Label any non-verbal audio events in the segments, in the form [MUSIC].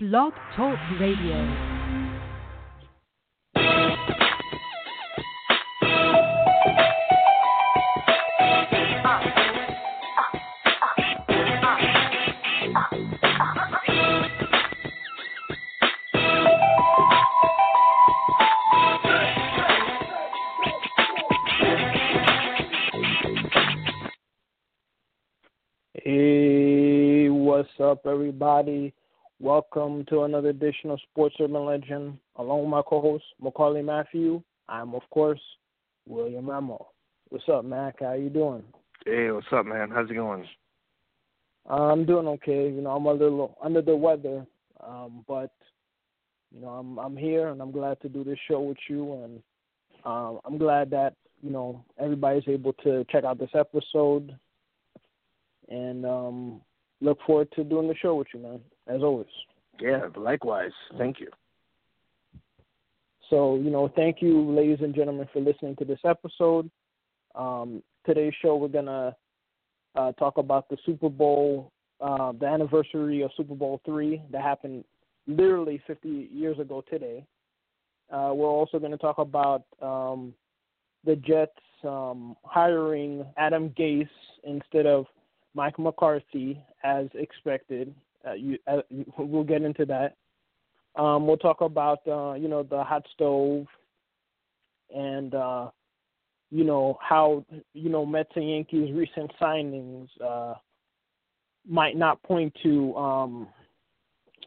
Blog Talk Radio. Hey, what's up, everybody? Welcome to another edition of Sports Urban Legend. Along with my co-host Maccorley Mathieu, I'm of course William Rameau. What's up, Mac? How you doing? Hey, what's up, man? How's it going? I'm doing okay. You know, I'm a little under the weather, um, but you know, I'm I'm here and I'm glad to do this show with you, and um, I'm glad that you know everybody's able to check out this episode, and um, look forward to doing the show with you, man. As always. Yeah, likewise. Thank you. So, you know, thank you, ladies and gentlemen, for listening to this episode. Um, today's show, we're gonna uh, talk about the Super Bowl, uh, the anniversary of Super Bowl three that happened literally 50 years ago today. Uh, we're also going to talk about um, the Jets um, hiring Adam Gase instead of Mike McCarthy as expected. Uh, you, uh, we'll get into that. Um, we'll talk about uh, you know the hot stove and uh, you know how you know Mets and Yankees recent signings uh, might not point to um,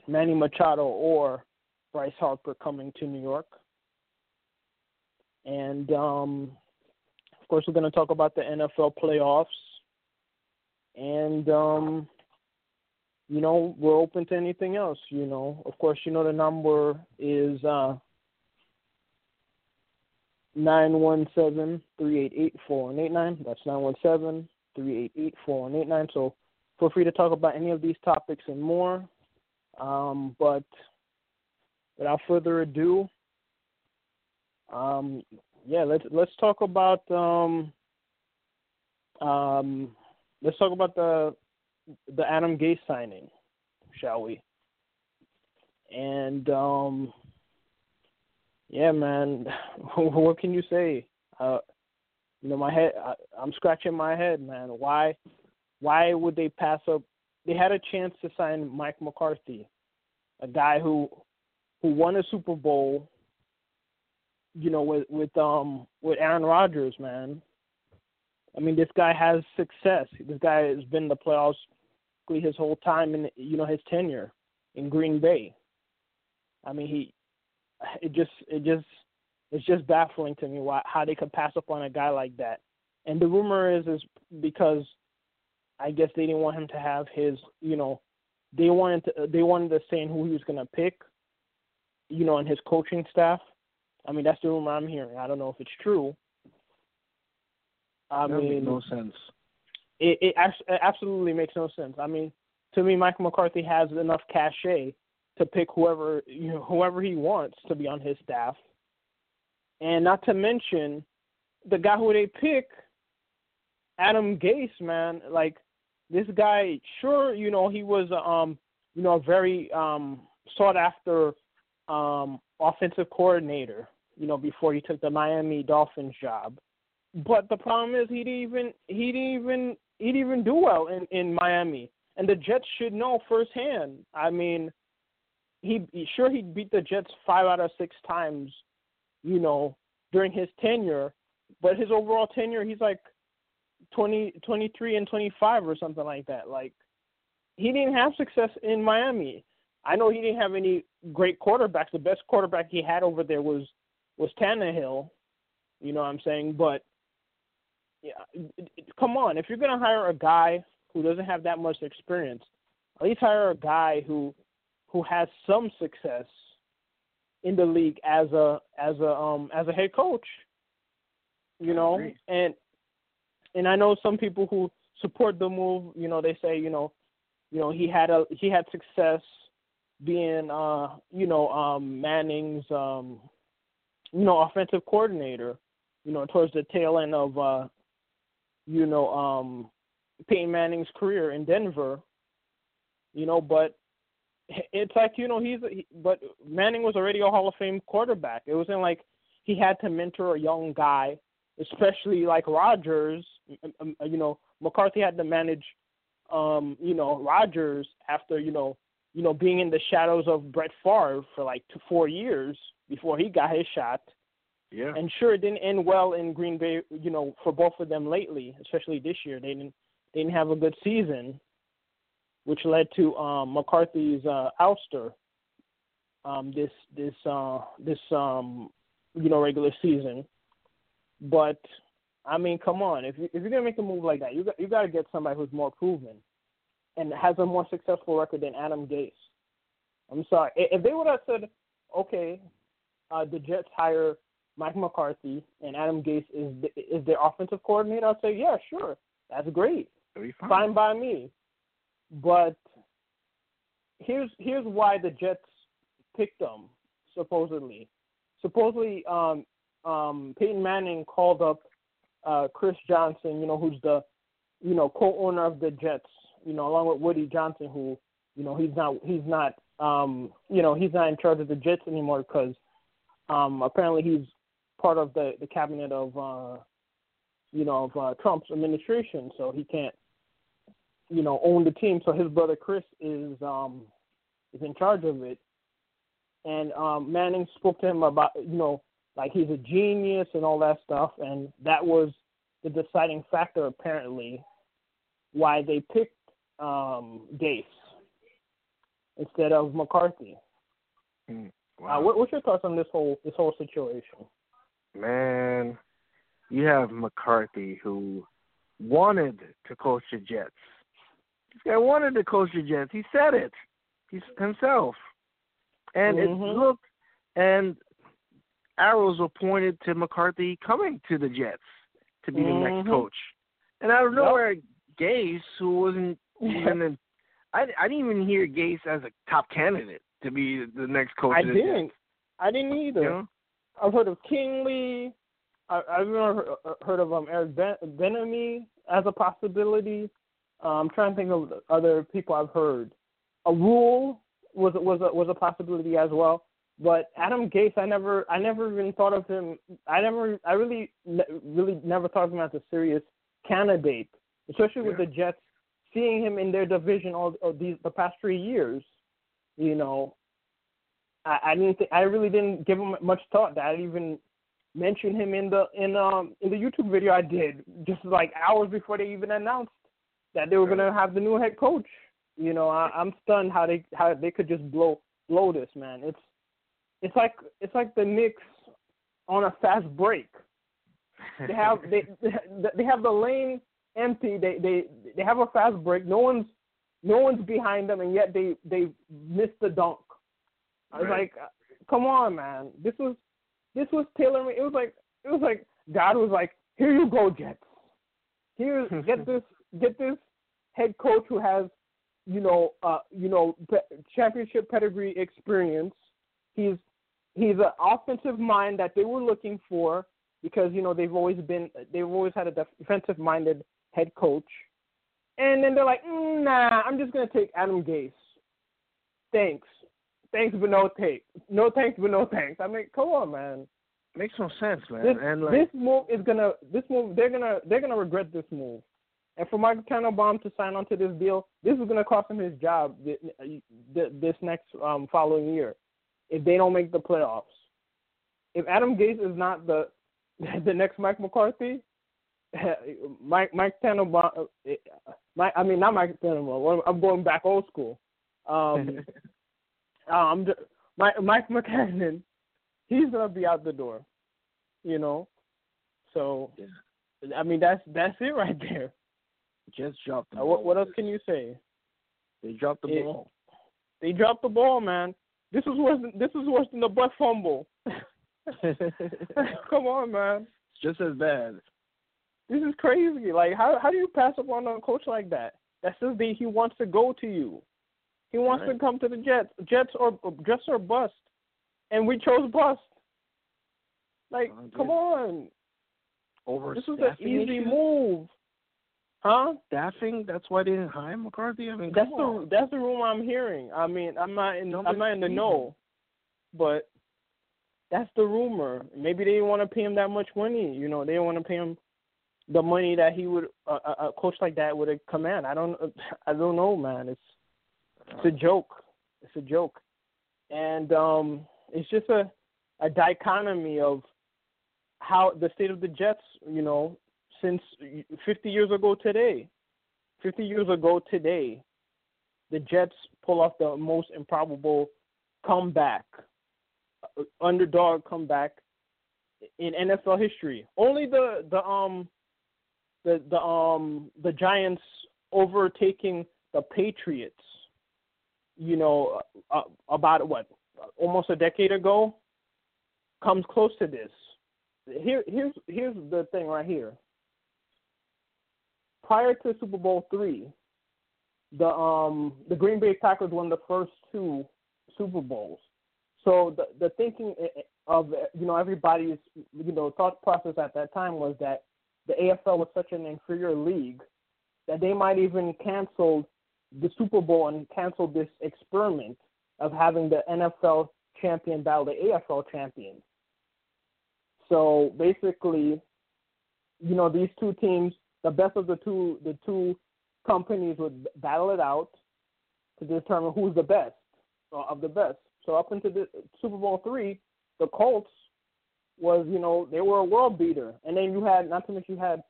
Manny Machado or Bryce Harper coming to New York. And um, of course, we're going to talk about the NFL playoffs. And um, you know, we're open to anything else, you know. Of course, you know the number is uh nine one seven three eight eight four one eight nine. That's nine one seven three eight eight four one eight nine. So feel free to talk about any of these topics and more. Um, but without further ado, um, yeah, let's let's talk about um, um, let's talk about the the Adam Gase signing, shall we? And um, yeah, man, [LAUGHS] what can you say? Uh, you know, my head, I, I'm scratching my head, man. Why, why would they pass up? They had a chance to sign Mike McCarthy, a guy who, who won a Super Bowl. You know, with with um with Aaron Rodgers, man. I mean, this guy has success. This guy has been in the playoffs his whole time in you know his tenure in Green Bay. I mean, he it just it just it's just baffling to me why how they could pass up on a guy like that. And the rumor is is because I guess they didn't want him to have his you know they wanted to they wanted to say who he was gonna pick, you know, and his coaching staff. I mean, that's the rumor I'm hearing. I don't know if it's true. I that mean, makes no sense. It, it, it absolutely makes no sense. I mean, to me, Michael McCarthy has enough cachet to pick whoever you know, whoever he wants to be on his staff, and not to mention the guy who they pick, Adam Gase. Man, like this guy, sure, you know, he was um, you know, a very um sought after um offensive coordinator. You know, before he took the Miami Dolphins job. But the problem is he didn't even he didn't even he didn't even do well in in Miami, and the Jets should know firsthand. I mean, he, sure he beat the Jets five out of six times, you know, during his tenure, but his overall tenure he's like 20, 23 and 25 or something like that. Like he didn't have success in Miami. I know he didn't have any great quarterbacks. The best quarterback he had over there was was Tannehill. You know what I'm saying? But yeah, come on. If you're gonna hire a guy who doesn't have that much experience, at least hire a guy who who has some success in the league as a as a um as a head coach. You know, and and I know some people who support the move. You know, they say you know, you know he had a he had success being uh you know um Manning's um you know offensive coordinator. You know, towards the tail end of uh you know, um, Peyton Manning's career in Denver, you know, but it's like you know he's he, but Manning was already a Hall of Fame quarterback. It wasn't like he had to mentor a young guy, especially like Rodgers. You know McCarthy had to manage, um, you know Rodgers after you know you know being in the shadows of Brett Favre for like two four years before he got his shot. Yeah. And sure, it didn't end well in Green Bay. You know for both of them lately, especially this year. They didn't they didn't have a good season which led to um, McCarthy's uh, ouster um, this this uh, this um, you know regular season. But I mean, come on, if you, if you're gonna make a move like that, you got you got to get somebody who's more proven and has a more successful record than Adam Gase. I'm sorry, if they would have said, okay, uh, the Jets hire Mike McCarthy and Adam Gase is is their offensive coordinator, I'd say, yeah, sure, that's great, fine. fine by me. But here's here's why the Jets picked them supposedly. Supposedly, um, um, Peyton Manning called up uh, Chris Johnson, you know, who's the you know co-owner of the Jets, you know, along with Woody Johnson, who you know he's not he's not um, you know he's not in charge of the Jets anymore because um, apparently he's part of the the cabinet of uh, you know of uh, Trump's administration, so he can't you know, own the team. So his brother Chris is um is in charge of it. And um Manning spoke to him about you know, like he's a genius and all that stuff and that was the deciding factor apparently why they picked um Gase instead of McCarthy. Mm, wow. Uh, what, what's your thoughts on this whole this whole situation? Man, you have McCarthy who wanted to coach the Jets this guy wanted to coach the Jets. He said it. He's himself. And mm-hmm. it looked and arrows were pointed to McCarthy coming to the Jets to be mm-hmm. the next coach. And out of nowhere, yep. Gase, who wasn't [LAUGHS] even in, I, I didn't even hear Gase as a top candidate to be the next coach. I didn't. Jets. I didn't either. You know? I've heard of Kingley. I, I've heard, heard of um, Eric ben- Bieniemy as a possibility. Uh, I'm trying to think of other people I've heard. A rule was was a, was a possibility as well. But Adam Gase, I never I never even thought of him. I never I really really never thought of him as a serious candidate, especially with the Jets. Seeing him in their division all, all these the past three years, you know, I, I didn't think I really didn't give him much thought. That I even mentioned him in the in um in the YouTube video I did just like hours before they even announced that they were going to have the new head coach. You know, I, I'm stunned how they how they could just blow blow this man. It's it's like it's like the Knicks on a fast break. They have they [LAUGHS] they have the lane empty. They they they have a fast break. No one's no one's behind them, and yet they they missed the dunk. I was right. like, come on, man. This was this was Taylor. It was like it was like God was like, here you go, Jets. Here, get [LAUGHS] this get this head coach who has, you know, uh, you know, championship pedigree experience. He's he's an offensive mind that they were looking for because you know they've always been they've always had a defensive minded head coach. And then they're like, mm, nah, I'm just gonna take Adam Gase. Thanks, thanks, but no thanks. No thanks, but no thanks. I mean, come on, man. Makes no sense, man. This, and like, this move is gonna this move they're gonna they're gonna regret this move. And for Michael Tannenbaum to sign on to this deal, this is going to cost him his job this next um, following year if they don't make the playoffs. If Adam Gase is not the [LAUGHS] the next Mike McCarthy, [LAUGHS] Mike Mike Tannenbaum, Mike, I mean not Mike Tannenbaum. I'm going back old school. Um, [LAUGHS] um, Mike Mike he's gonna be out the door. You know, so I mean that's that's it right there. Just dropped the ball. What, what else can you say? They dropped the it, ball. They dropped the ball, man. This is worse. Than, this is worse than the butt fumble. [LAUGHS] [LAUGHS] Come on, man. It's just as bad. This is crazy. Like, how how do you pass up on a coach like that? That says that he wants to go to you. He wants right. to come to the Jets, Jets or Jets or bust, and we chose bust. Like, come on. Over this was an easy move. Huh? Staffing? That's why they didn't hire McCarthy. I mean, That's the on. that's the rumor I'm hearing. I mean, I'm not in Don't I'm not in the know, but that's the rumor. Maybe they didn't want to pay him that much money. You know, they didn't want to pay him the money that he would a, a a coach like that would command. I don't [LAUGHS] I don't know, man. It's it's a joke. It's a joke, and um, it's just a a dichotomy of how the state of the Jets. You know, since 50 years ago today. 50 years ago today, the Jets pull off the most improbable comeback, uh, underdog comeback in NFL history. Only the the um the the um the Giants overtaking the Patriots, you know, uh, about what almost a decade ago, comes close to this. Here here's here's the thing right here. Prior to Super Bowl three, the um the Green Bay Packers won the first two Super Bowls. So the the thinking of you know everybody's you know thought process at that time was that the AFL was such an inferior league that they might even cancel the Super Bowl and canceled this experiment of having the NFL champion battle the AFL champion. So basically, you know these two teams, the best of the two the two companies would battle it out to determine who's the best uh, of the best. So up into the Super Bowl three, the Colts was you know they were a world beater, and then you had not to mention you had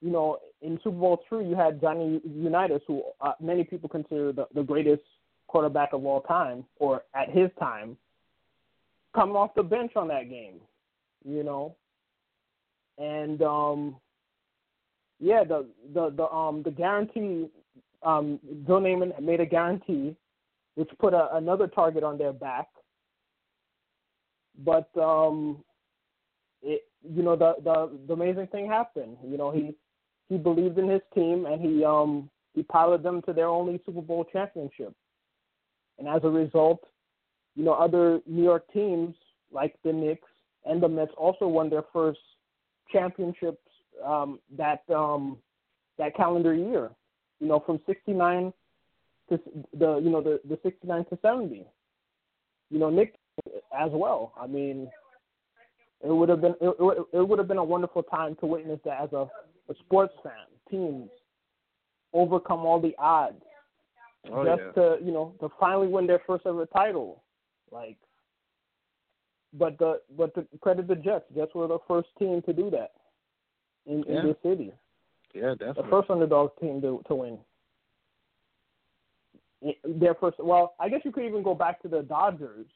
you know in Super Bowl three you had Johnny Unitas, who uh, many people consider the, the greatest quarterback of all time or at his time, come off the bench on that game, you know, and um yeah the the the um the guarantee um Joe Namath made a guarantee which put a, another target on their back. But um, it you know the the the amazing thing happened. You know he he believed in his team and he um he piloted them to their only Super Bowl championship. And as a result, you know other New York teams like the Knicks and the Mets also won their first championships um, that um, that calendar year. You know from '69 to the you know the the 69 to 70. You know Nick as well. I mean, it would have been it, it, it would have been a wonderful time to witness that as a, a sports fan. Teams overcome all the odds Oh, just yeah. to you know to finally win their first ever title. Like, but the but the credit the Jets. Jets were the first team to do that in, Yeah. in this city. Yeah, that's The definitely. first underdog team to to win. Their first. Well, I guess you could even go back to the Dodgers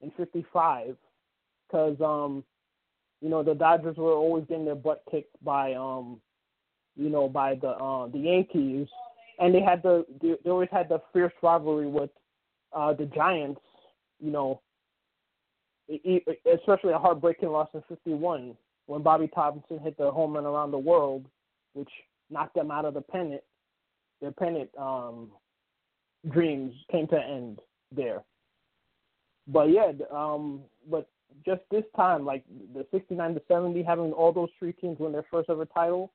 in '55, because um, you know the Dodgers were always getting their butt kicked by um, you know by the uh, the Yankees, and they had the they, they always had the fierce rivalry with uh, the Giants. You know, especially a heartbreaking loss in '51 when Bobby Thomson hit the home run around the world, which knocked them out of the pennant. Their pennant um, dreams came to an end there. But yeah, um, but just this time, like the '69 to '70, having all those three teams win their first ever title,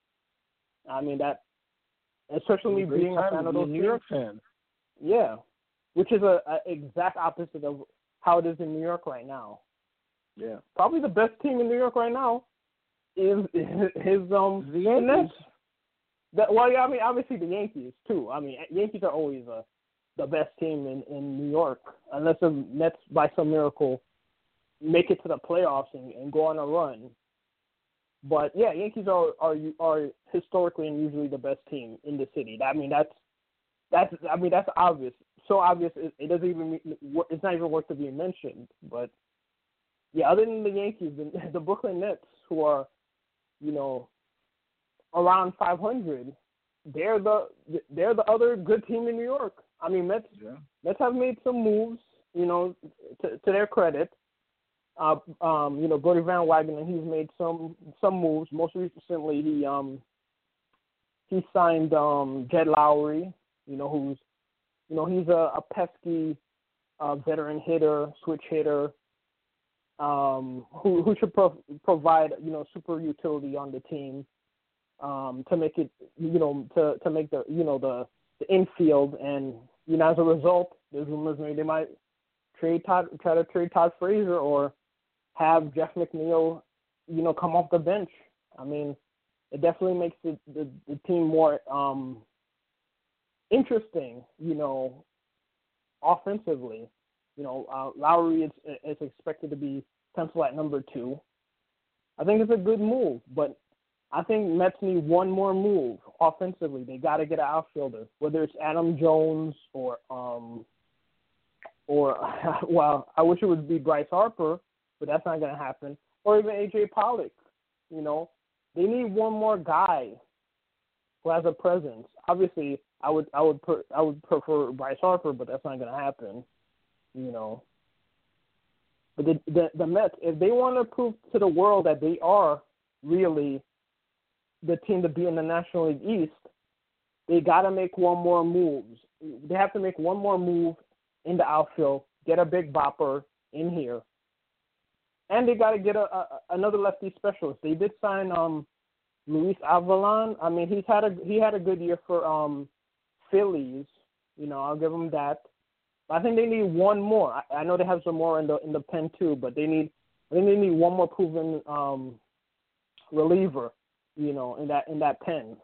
I mean that, especially Great being a fan of those New York fan. yeah, which is a, a exact opposite of how it is in New York right now. Yeah. Probably the best team in New York right now is [LAUGHS] is um The Yankees. Nets. That, well, yeah, I mean, obviously the Yankees too. I mean, Yankees are always uh, the best team in in New York, unless the Mets by some miracle make it to the playoffs and, and go on a run. But yeah, Yankees are are are historically and usually the best team in the city. I mean, that's that's I mean that's obvious. So obvious it, it doesn't even it's not even worth to be mentioned. But yeah, other than the Yankees, the, [LAUGHS] the Brooklyn Nets, who are you know around 500, they're the they're the other good team in New York. I mean, Mets Yeah. Mets have made some moves, you know, to, to their credit. Um, you know, Brodie Van Wagenen, he's made some some moves. Most recently, he um he signed um Jed Lowrie, you know, who's you know he's a, a pesky uh, veteran hitter, switch hitter, um, who who should pro- provide you know super utility on the team. um, to make it, you know, to to make the you know the the infield, and you know as a result, there's rumors maybe they might trade Todd, try to trade Todd Frazier or have Jeff McNeil, you know, come off the bench. I mean, it definitely makes the the, the team more um, interesting, you know, offensively. You know, uh, Lowrie is is expected to be penciled at number two. I think it's a good move, but I think Mets need one more move offensively. They got to get an outfielder, whether it's Adam Jones or um or [LAUGHS] well, I wish it would be Bryce Harper, but that's not going to happen. Or even AJ Pollock. You know, they need one more guy who has a presence. Obviously, I would I would per, I would prefer Bryce Harper, but that's not going to happen. You know. But the, the the Mets, if they want to prove to the world that they are really the team to be in the National League East, they got to make one more move. They have to make one more move in the outfield, get a big bopper in here, and they got to get a, a another lefty specialist. They did sign um Luis Avilan. I mean, he's had a he had a good year for um Phillies. You know, I'll give them that. I think they need one more. I, I know they have some more in the in the pen too, but they need I think they need one more proven um reliever you know, in that in that pen.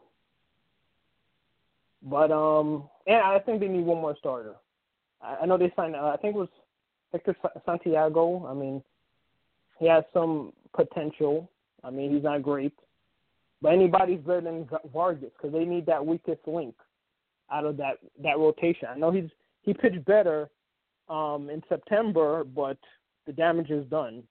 But um, and I think they need one more starter. I, I know they signed. Uh, I think it was Hector Santiago. I mean, he has some potential. I mean, he's not great, but anybody's better than Vargas because they need that weakest link out of that that rotation. I know he's he pitched better um, in September, but the damage is done.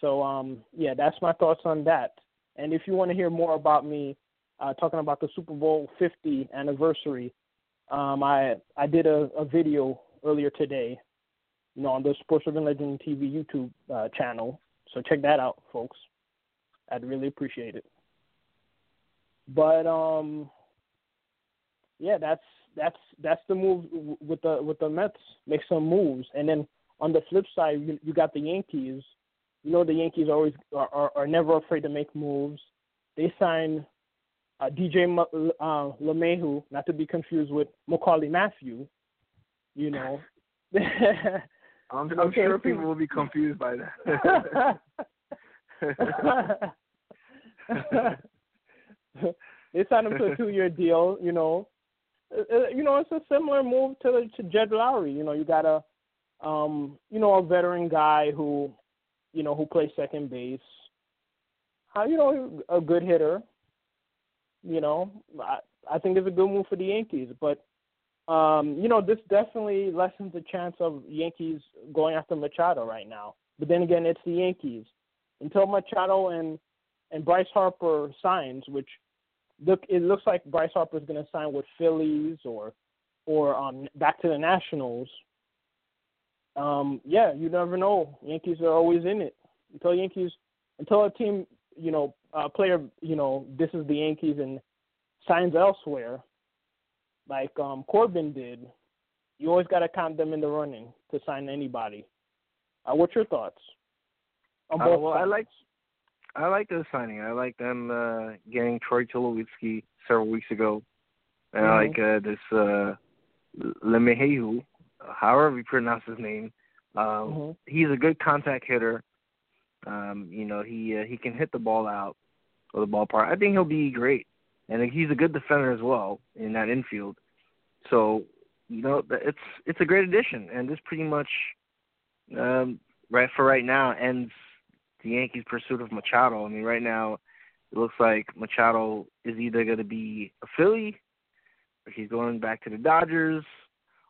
So um, yeah, that's my thoughts on that. And if you want to hear more about me uh, talking about the Super Bowl 50 anniversary, um, I I did a, a video earlier today, you know, on the Sports Urban Legend TV YouTube uh, channel. So check that out, folks. I'd really appreciate it. But um, yeah, that's that's that's the move with the with the Mets. Make some moves, and then on the flip side, you, you got the Yankees you know the Yankees always are, are, are never afraid to make moves. They signed uh, DJ uh, LeMahieu, not to be confused with Maccorley Mathieu. You know. [LAUGHS] [LAUGHS] I'm, I'm sure people will be confused by that. [LAUGHS] they signed him to a two-year deal. You know, uh, uh, you know it's a similar move to to Jed Lowrie. You know, you got a, um, you know, a veteran guy who you know, who plays second base. How you know a good hitter. You know, I I think it's a good move for the Yankees, but um, you know, this definitely lessens the chance of Yankees going after Machado right now. But then again, it's the Yankees. Until Machado and and Bryce Harper signs, which look it looks like Bryce Harper is going to sign with Phillies or or um, back to the Nationals um, yeah, you never know. Yankees are always in it until Yankees until a team, you know, a player, you know, this is the Yankees and signs elsewhere, like um, Corbin did. You always got to count them in the running to sign anybody. Uh, what's your thoughts? On uh, both uh, well, sides? I like I like the signing. I like them uh, getting Troy Tulowitzki several weeks ago, and mm-hmm. I like uh, this uh, LeMahieu however you pronounce his name. Um, mm-hmm. He's a good contact hitter. Um, you know, he uh, he can hit the ball out of the ballpark. I think he'll be great, and he's a good defender as well in that infield. So, you know, it's it's a great addition, and this pretty much, um, right for right now, ends the Yankees' pursuit of Machado. I mean, right now, it looks like Machado is either going to be a Philly, or he's going back to the Dodgers,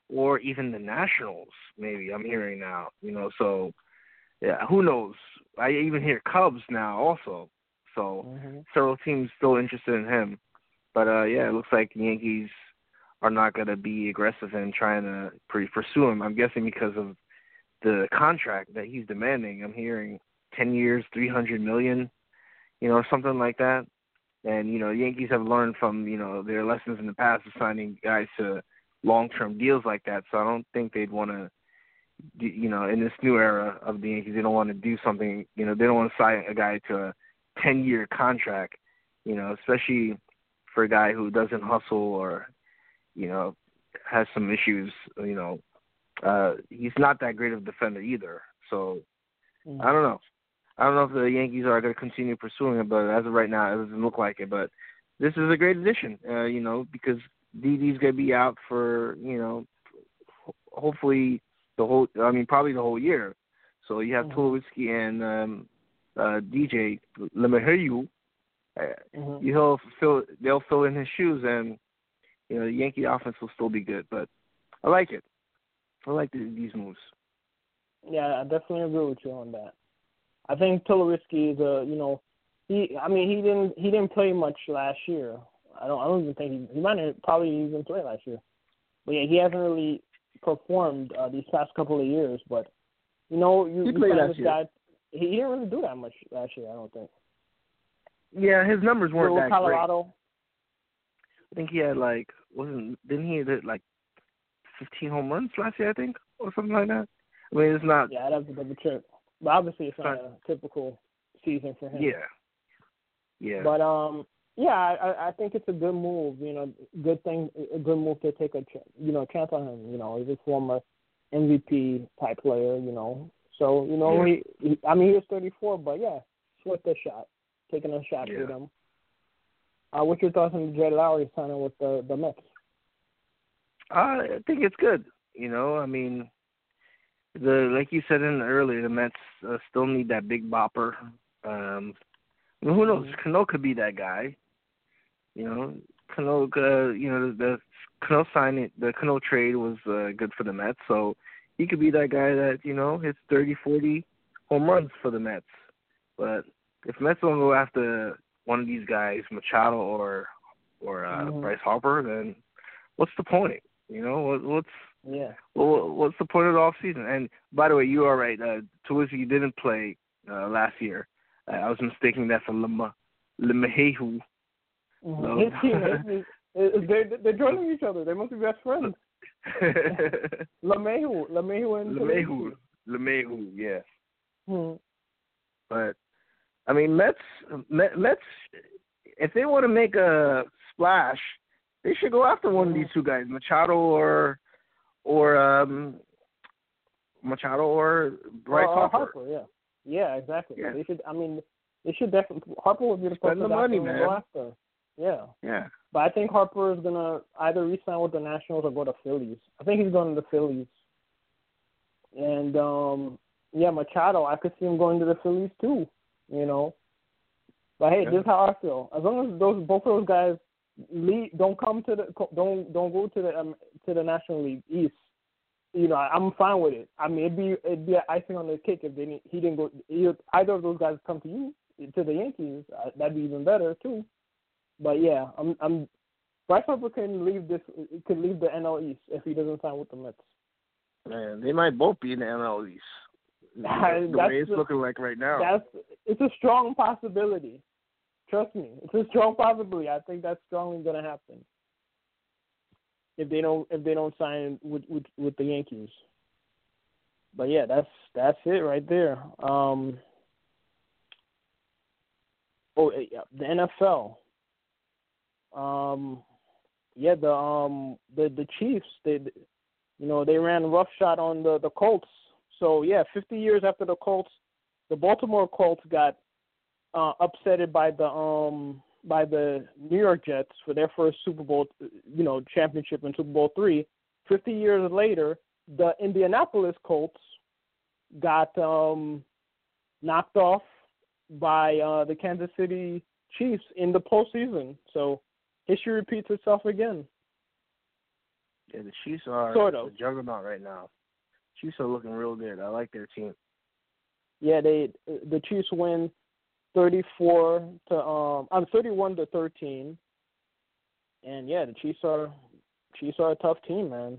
or even the Nationals. Maybe I'm hearing now. You know, so yeah, who knows? I even hear Cubs now also. So mm-hmm. several teams still interested in him. But uh yeah, it looks like the Yankees are not going to be aggressive in trying to pursue him. I'm guessing because of the contract that he's demanding. I'm hearing 10 years, 300 million, you know, something like that. And you know, Yankees have learned from you know their lessons in the past of signing guys to long term deals like that. So I don't think they'd want to, you know, in this new era of the Yankees, they don't want to do something. You know, they don't want to sign a guy to a ten year contract You know, especially for a guy who doesn't hustle or, you know, has some issues. You know, uh, he's not that great of a defender either. So Mm. I don't know. I don't know if the Yankees are going to continue pursuing it, but as of right now, it doesn't look like it. But this is a great addition, uh, you know, because Didi's going to be out for, you know, hopefully the whole. I mean, probably the whole year. So you have Mhm. Tulowitzki and um, uh, DJ LeMahieu. Mhm. He'll fill. They'll fill in his shoes, and you know the Yankee offense will still be good. But I like it. I like the, these moves. Yeah, I definitely agree with you on that. I think Tulowitzki is a you know he I mean he didn't he didn't play much last year. I don't I don't even think he he might have probably even played last year. But yeah, he hasn't really performed uh, these past couple of years. But you know you, He you played last this year. guy he, he didn't really do that much last year. I don't think. Yeah, his numbers weren't that great. Colorado. I think he had like wasn't didn't he hit like fifteen home runs last year I think or something like that. I mean it's not Yeah, I'd have to double check. But obviously it's not Right. a typical season for him. yeah yeah But um, yeah, I I think it's a good move. You know, good thing, a good move to take a ch- you know chance on him. You know, he's a former MVP type player. You know, so you know Yeah. he, he I mean he was 34, but yeah, it's worth a shot, taking a shot Yeah. him. Uh, what's your thoughts on Jed Lowrie signing with the the Mets? I think it's good. You know, I mean, the like you said in earlier, the Mets uh, still need that big bopper. Um, mean, who knows? Cano could be that guy. You know, Cano. Uh, you know, the, the Cano signing, the Cano trade was uh, good for the Mets, so he could be that guy that you know hits thirty, forty home runs for the Mets. But if Mets don't go after one of these guys, Machado or or uh, Mhm. Bryce Harper, then what's the point? You know, what, what's Yeah. well, what's the point of the off season? And by the way, you are right. Uh, Tuizzi didn't play uh, last year. Uh, I was mistaking that for Lema Lemahehu. Mhm. No. His [LAUGHS] teammates, [LAUGHS] is- they're they're joining each other. They must be best friends. [LAUGHS] Lemehu, Lemehu, and Lemehu, Lemehu, yes. Hmm. But I mean, Mets, Met- Mets, if they want to make a splash, they should go after one of these two guys, Machado or or um Machado or Bryce Or- or Harper. Yeah, yeah, exactly. Yeah. They should. I mean, they should definitely. Harper would be the Spend the money, to man. go after. Yeah, Yeah. but I think Harper is gonna either re-sign with the Nationals or go to Phillies. I think he's going to the Phillies. And um yeah, Machado, I could see him going to the Phillies too. You know. But hey, Yeah. this is how I feel. As long as those both of those guys lead, don't come to the don't don't go to the um, to the National League East. You know, I'm fine with it. I mean, it'd be it'd be icing on the cake if they didn't, he didn't go. Either, either of those guys come to you to the Yankees. Uh, that'd be even better too. But yeah, I'm I'm Bryce Harper can leave this could leave the NL East if he doesn't sign with the Mets. Man, they might both be in the NL East. The, way it's the- looking like right now. That's it's a strong possibility. Trust me, it's a strong possibility. I think that's strongly going to happen if they don't if they don't sign with with, with the Yankees. But yeah, that's that's it right there. Um, oh, eh, yeah, the NFL. Um, yeah, the um the the Chiefs they you know they ran roughshod on the the Colts. So yeah, 50 years after the Colts, the Baltimore Colts got uh, upsetted by the um by the New York Jets for their first Super Bowl, you know, championship in Super Bowl three. Fifty years later, the Indianapolis Colts got um knocked off by uh the Kansas City Chiefs in the postseason. So history repeats itself again. yeah, the Chiefs are Sort of. a juggernaut right now. Chiefs are looking real good. I like their team. Yeah, they the Chiefs win thirty four to um I'm thirty one to thirteen. And yeah, the Chiefs are Chiefs are a tough team, man.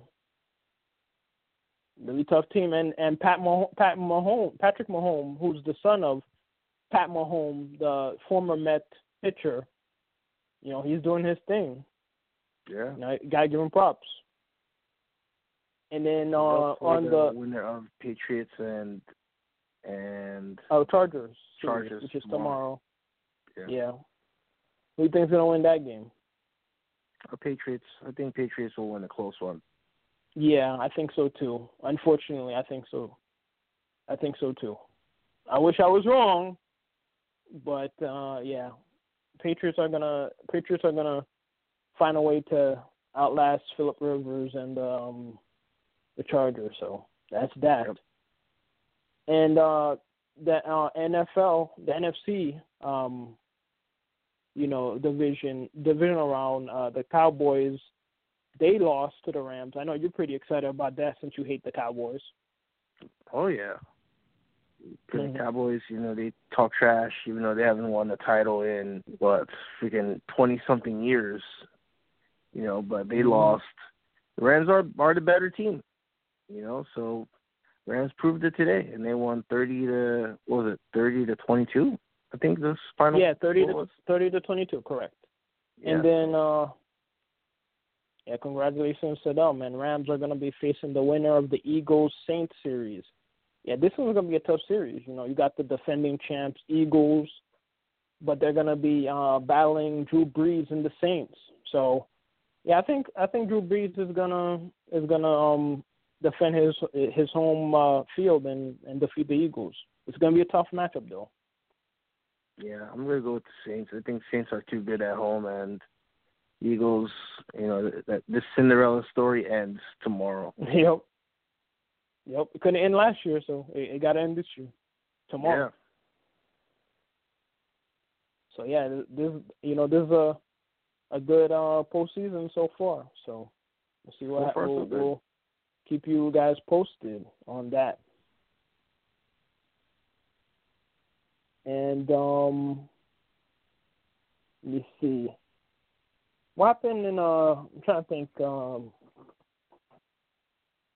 Really tough team, and and Pat Mah- Pat Mahomes, Patrick Mahomes, who's the son of Pat Mahomes, the former Met pitcher. You know, he's doing his thing. Yeah. You know, gotta give him props. And then uh, on the, the winner of Patriots and and Oh, Chargers. Chargers which is tomorrow. tomorrow. Yeah. Yeah. Who do you think's gonna win that game? Our Patriots. I think Patriots will win a close one. Yeah, I think so too. Unfortunately, I think so. I think so too. I wish I was wrong, but uh yeah, Patriots are gonna Patriots are gonna find a way to outlast Philip Rivers and um the Chargers. So that's that. Yep. And uh the uh, NFL, the NFC, um, you know, division division around uh, the Cowboys, they lost to the Rams. I know you're pretty excited about that since you hate the Cowboys. Oh yeah. 'Cause Mhm. the Cowboys, you know, they talk trash even though they haven't won the title in what freaking twenty something years. You know, but they Mhm. lost. The Rams are are the better team. You know, so Rams proved it today, and they won thirty to what was it thirty to twenty two? I think this final. Yeah, thirty to was. thirty to twenty two, correct. Yeah. And then uh yeah, congratulations to them. And Rams are gonna be facing the winner of the Eagles Saints series. Yeah, this one's gonna be a tough series. You know, you got the defending champs Eagles, but they're gonna be uh battling Drew Brees and the Saints. So yeah, I think I think Drew Brees is gonna is gonna um defend his his home uh field and, and defeat the Eagles. It's gonna be a tough matchup though. Yeah, I'm gonna go with the Saints. I think Saints are too good at home, and Eagles. You know that this Cinderella story ends tomorrow. [LAUGHS] Yep. Yep. It couldn't end last year, so it, it got to end this year, tomorrow. Yeah. So yeah, this you know this is a a good uh postseason so far. So we'll see what So far, so we'll keep you guys posted on that. And um, let me see. What happened in uh? I'm trying to think. Um,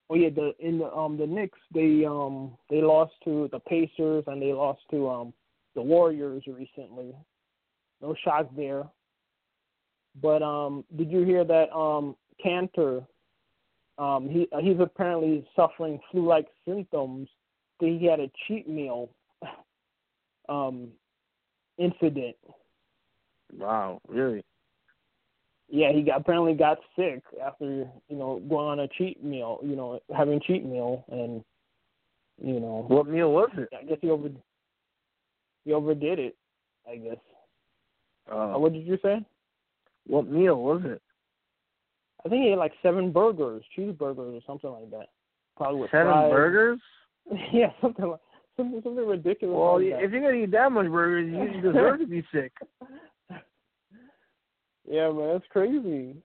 oh yeah, the in the um the Knicks they um they lost to the Pacers and they lost to um the Warriors recently. No shock there. But um, did you hear that um Kanter? Um, he uh, he's apparently suffering flu-like symptoms. That he had a cheat meal [SIGHS] um incident. Wow, really? Yeah, he got, apparently got sick after you know going on a cheat meal. You know, having cheat meal, and you know, What meal was it? I guess he over he overdid it. I guess. Uh, Uh, what did you say? what meal was it? I think he had like seven burgers, cheeseburgers, or something like that. Probably with Seven fries. burgers? [LAUGHS] yeah, something like something something ridiculous. Well, like if you're gonna eat that much burgers, you deserve to be sick. [LAUGHS] yeah, man, that's crazy.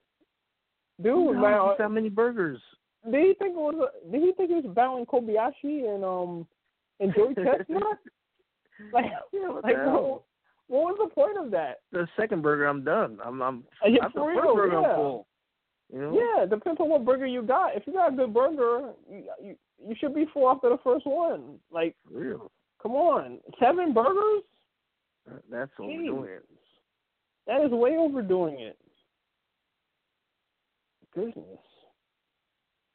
Dude, the man, that many burgers? did he think it was? Did he think he was battling Kobayashi and um and Joey [LAUGHS] Chestnut? like, Yeah, what like what, what was the point of that? The second burger, I'm done. I'm, I'm. Yeah, after the first real, burger, yeah. I'm full. You know? Yeah, it depends on what burger you got. If you got a good burger, you you, you should be full after the first one. Like, real. come on, seven burgers? That's overdoing it. That is way overdoing it. Goodness,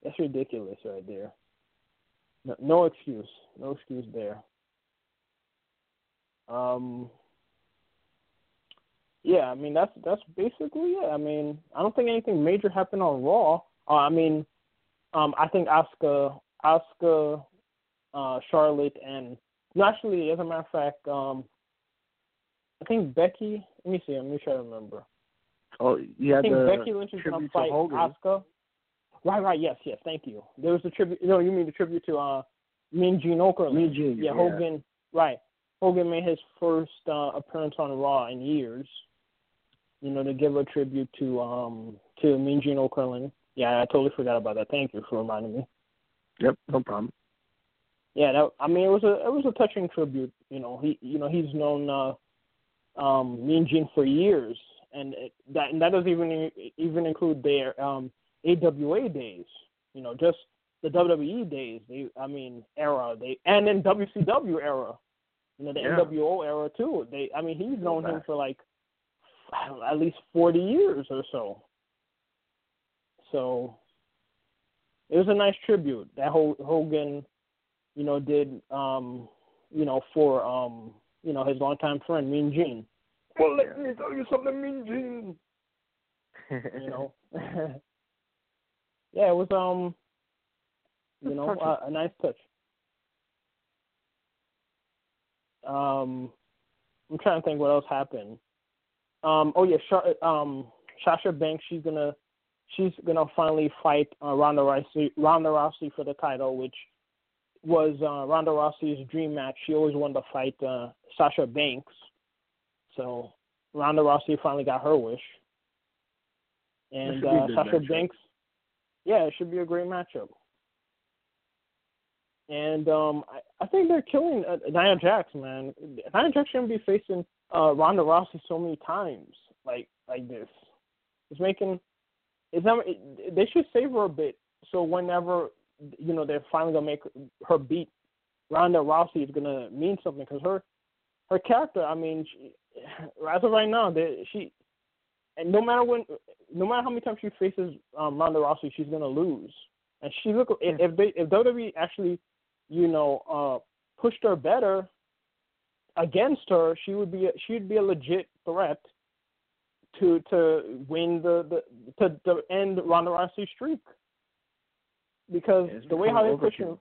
that's ridiculous right there. No, no excuse. No excuse there. Um. Yeah, I mean that's that's basically it. I mean, I don't think anything major happened on Raw. Uh, I mean, um, I think Asuka, Asuka, uh, Charlotte, and no, actually, as a matter of fact, um, I think Becky. Let me see. Let me try to remember. Oh, yeah. I think the Becky Lynch is gonna fight. Asuka. Right, right. Yes, yes. Thank you. There was a tribute. No, you mean the tribute to uh, Mean Gene Okerlund. Mean Gene, Yeah, yeah. Hogan. Right. Hogan made his first uh, appearance on Raw in years. You know, to give a tribute to um to Mean Gene Okerlund. Yeah, I totally forgot about that. Thank you for reminding me. Yep, no problem. Yeah, that I mean it was a it was a touching tribute. You know, he you know he's known uh, um, Mean Gene for years, and it, that and that doesn't even even include their um, AWA days. You know, just the WWE days. They I mean era. They and then WCW era. You know, the Yeah. NWO era too. They I mean he's known him for like know, [SIGHS] at least forty years or so. So it was a nice tribute that Hogan, you know, did um, you know, for um, you know, his longtime friend Mean Gene. Well, let me tell you something, Mean Gene. You know. [LAUGHS] yeah, it was um, you know, uh, a nice touch. Um, I'm trying to think what else happened. Um, oh yeah, Sh- um, Sasha Banks. She's gonna she's gonna finally fight uh, Ronda Rousey Ronda Rousey for the title, which was uh, Ronda Rousey's dream match. She always wanted to fight uh, Sasha Banks, so Ronda Rousey finally got her wish. And uh, Sasha matchup. Banks, yeah, it should be a great matchup. And um, I, I think they're killing uh, Nia Jax, man. Nia Jax shouldn't be facing uh, Ronda Rousey so many times like like this. It's making it's not, it, they should save her a bit so whenever you know they're finally gonna make her beat Ronda Rousey is gonna mean something because her her character. I mean, she, as of right now, they, she and no matter when, no matter how many times she faces um, Ronda Rousey, she's gonna lose. And she look if, if they if WWE actually, you know, uh, pushed her better against her, she would be a, she'd be a legit threat to to win the, the to, to end Ronda Rousey's streak. Because Yeah, the way how they're pushing.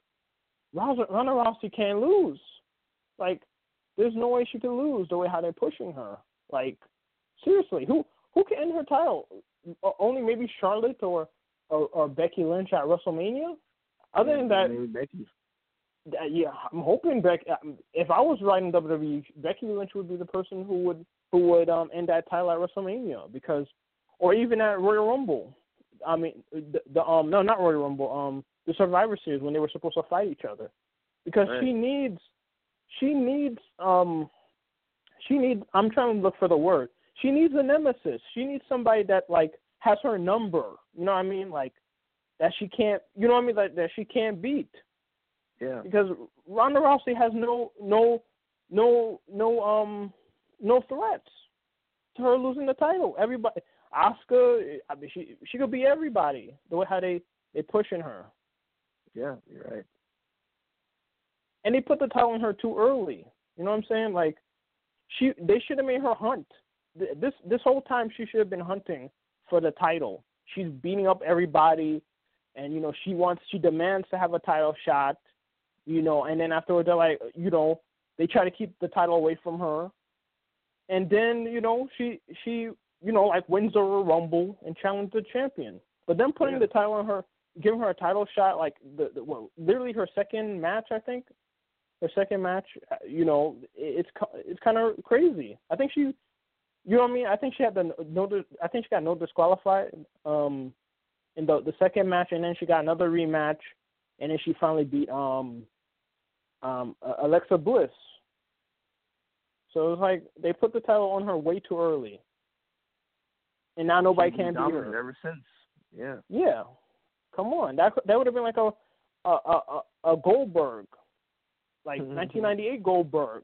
Ronda, Ronda Rousey can't lose. Like, there's no way she can lose the way how they're pushing her. Like, seriously, who who can end her title? Only maybe Charlotte or or, or Becky Lynch at WrestleMania. Other than that, Maybe Becky. Uh, yeah, I'm hoping Becky. If I was writing WWE, Becky Lynch would be the person who would who would um end that title at WrestleMania because, or even at Royal Rumble. I mean, the, the um no, not Royal Rumble. Um, the Survivor Series when they were supposed to fight each other, because Right. she needs, she needs um, she needs. I'm trying to look for the word. She needs a nemesis. She needs somebody that like has her number. You know what I mean? Like that she can't. You know what I mean? Like that she can't beat Yeah. because Ronda Rousey has no no no no um no threats to her losing the title. Everybody, Asuka, I mean, she she could be everybody. The way how they they pushing her, Yeah, you're right. and they put the title on her too early. You know what I'm saying? Like she they should have made her hunt. This this whole time she should have been hunting for the title. She's beating up everybody, and you know she wants she demands to have a title shot. You know, and then afterwards they're like, you know, they try to keep the title away from her, and then you know she she you know like wins the Rumble and challenges the champion. But then putting Yeah. the title on her, giving her a title shot like the, the well, literally her second match, I think, her second match. uh, You know, it's it's kind of crazy. I think she, you know what I mean. I think she had the no. I think she got no disqualified um in the the second match, and then she got another rematch, and then she finally beat um um Alexa Bliss. So it was like they put the title on her way too early, and now nobody She's can beat her. ever since. Yeah. Yeah, come on. That that would have been like a a a, a Goldberg, like Mhm. 1998 Goldberg,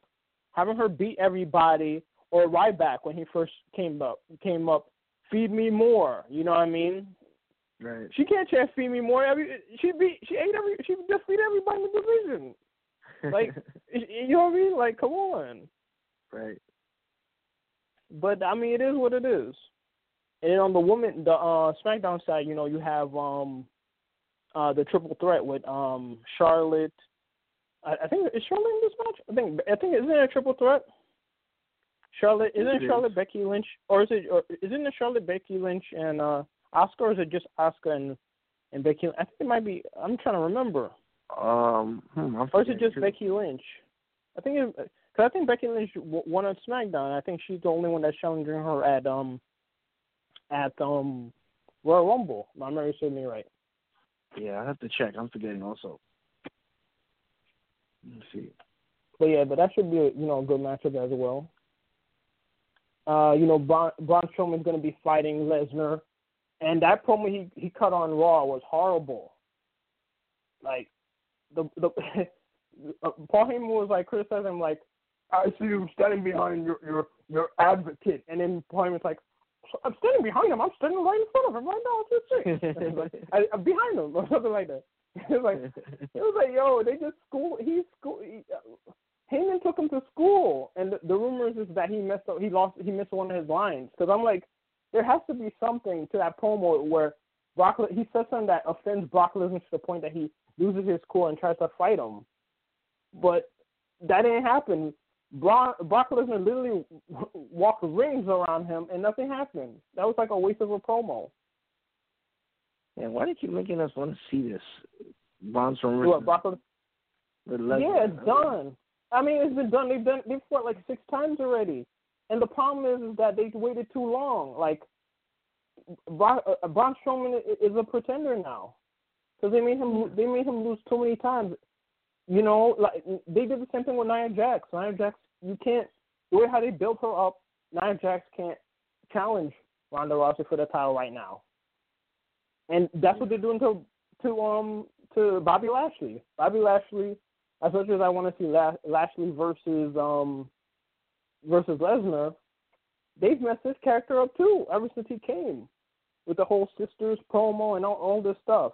having her beat everybody, or Ryback when he first came up came up. Feed me more. You know what I mean? Right. She can't chant feed me more. Every she beat she ate every she defeated everybody in the division. Like [LAUGHS] you know what I mean? Like come on. right. But I mean, it is what it is. And on the woman, the uh, SmackDown side, you know, you have um, uh, the triple threat with um, Charlotte. I, I think is Charlotte in this match. I think I think isn't it a triple threat? Charlotte isn't it It Charlotte is. Becky Lynch or is it or isn't it Charlotte Becky Lynch and uh, Asuka or is it just Asuka and and Becky? I think it might be. I'm trying to remember. Um. Hmm, I'm Or is it just. Becky Lynch? I think it because I think Becky Lynch won on SmackDown. I think she's the only one that's challenging her at um at um Royal Rumble. My memory serves me right. Yeah, I have to check. I'm forgetting also. Let's see. But yeah, but that should be a, you know a good matchup as well. Uh, you know, Braun, Braun Strowman's going to be fighting Lesnar, and that promo he he cut on Raw was horrible. Like the the [LAUGHS] uh, Paul Heyman was like criticizing him like, I see you standing behind your your your advocate, and then Paul Heyman's like, I'm standing behind him. I'm standing right in front of him right now. It's just like, [LAUGHS] I, I'm behind him or [LAUGHS] something like that. it was like it was like, yo, they just school. He's school. He, uh, Heyman took him to school, and the, the rumors is that he missed he lost he missed one of his lines because I'm like there has to be something to that promo where Brock he says something that offends Brock Lesnar to the point that he loses his cool and tries to fight him, but that didn't happen. Brock, Brock Lesnar literally [LAUGHS] walked rings around him and nothing happened. That was like a waste of a promo. Yeah, why do you keep making us want to see this? Braun Strowman. What, Brock Lesnar? Yeah, it's done. I mean, it's been done. They've done. They've fought like six times already, and the problem is, is that they waited too long. Like, uh, Braun Strowman is a pretender now, because they made him. They made him lose too many times. You know, like they did the same thing with Nia Jax. Nia Jax, you can't the way how they built her up. Nia Jax can't challenge Ronda Rousey for the title right now, and that's what they're doing to to um to Bobby Lashley. Bobby Lashley as much as I want to see Lashley versus um versus Lesnar, they've messed his character up too ever since he came with the whole sisters promo and all, all this stuff.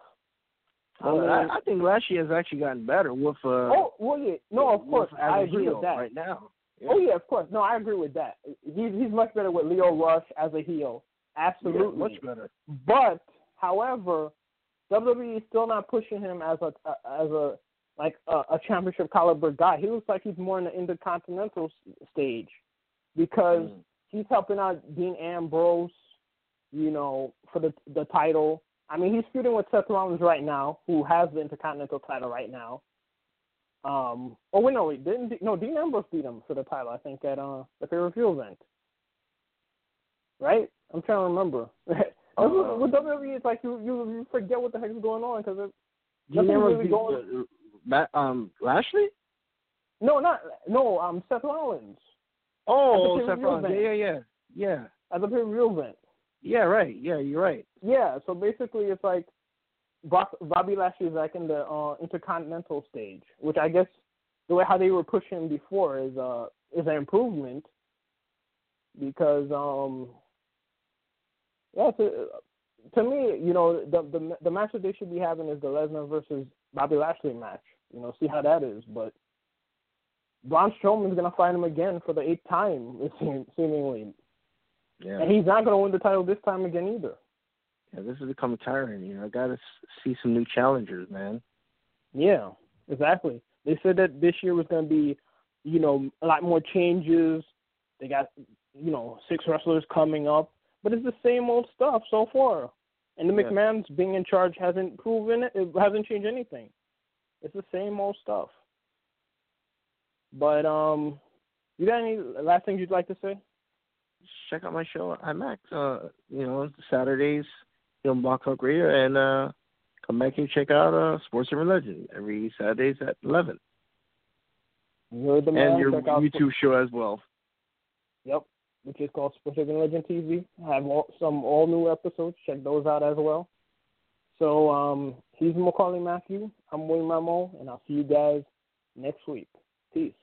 I, mean, I, I think Lashley has actually gotten better with. Uh, oh well, yeah, no, of course, I agree with that right now. Yeah. Oh yeah, of course. No, I agree with that. He's he's much better with Lio Rush as a heel. Absolutely, yeah, much better. But however, WWE is still not pushing him as a as a like a, a championship caliber guy. He looks like he's more in the intercontinental stage because mm. he's helping out Dean Ambrose, you know, for the the title. I mean, he's feuding with Seth Rollins right now, who has the intercontinental title right now. Um, oh wait, no, wait, didn't no Dean Ambrose beat him for the title? I think at uh the pay per view event, right? I'm trying to remember. [LAUGHS] Uh, with WWE, it's like you, you you forget what the heck is going on because nothing really going. Matt, um, Lashley? No, not no. Um, Seth Rollins. Oh, Seth Rollins. Yeah, yeah, yeah, yeah. At the pay-per-view event. Yeah, right. Yeah, you're right. Yeah. So basically, it's like Bobby Lashley is like in the uh, intercontinental stage, which I guess the way how they were pushing before is uh is an improvement because um yeah to to me you know the the the match that they should be having is the Lesnar versus Bobby Lashley match. You know, see how that is. But Braun Strowman's gonna fight him again for the eighth time, [LAUGHS] seemingly. Yeah. And he's not gonna win the title this time again either. Yeah, this is becoming tiring. You know, I gotta see some new challengers, man. Yeah, exactly. They said that this year was gonna be, you know, a lot more changes. They got, you know, six wrestlers coming up, but it's the same old stuff so far. And the yeah. McMahon's being in charge hasn't proven it. It hasn't changed anything. It's the same old stuff. But um, you got any last things you'd like to say? Check out my show IMAX. Uh, you know, Saturdays, you know, BlogTalk Radio, and uh, come back and check out uh, Sports Urban Legend every Saturdays at eleven. You're the man. And your YouTube show as well. Yep which is called Sports Urban Legend TV. I have all, some all new episodes. Check those out as well. So um, he's Maccorley Mathieu. I'm William Rameau, and I'll see you guys next week. Peace.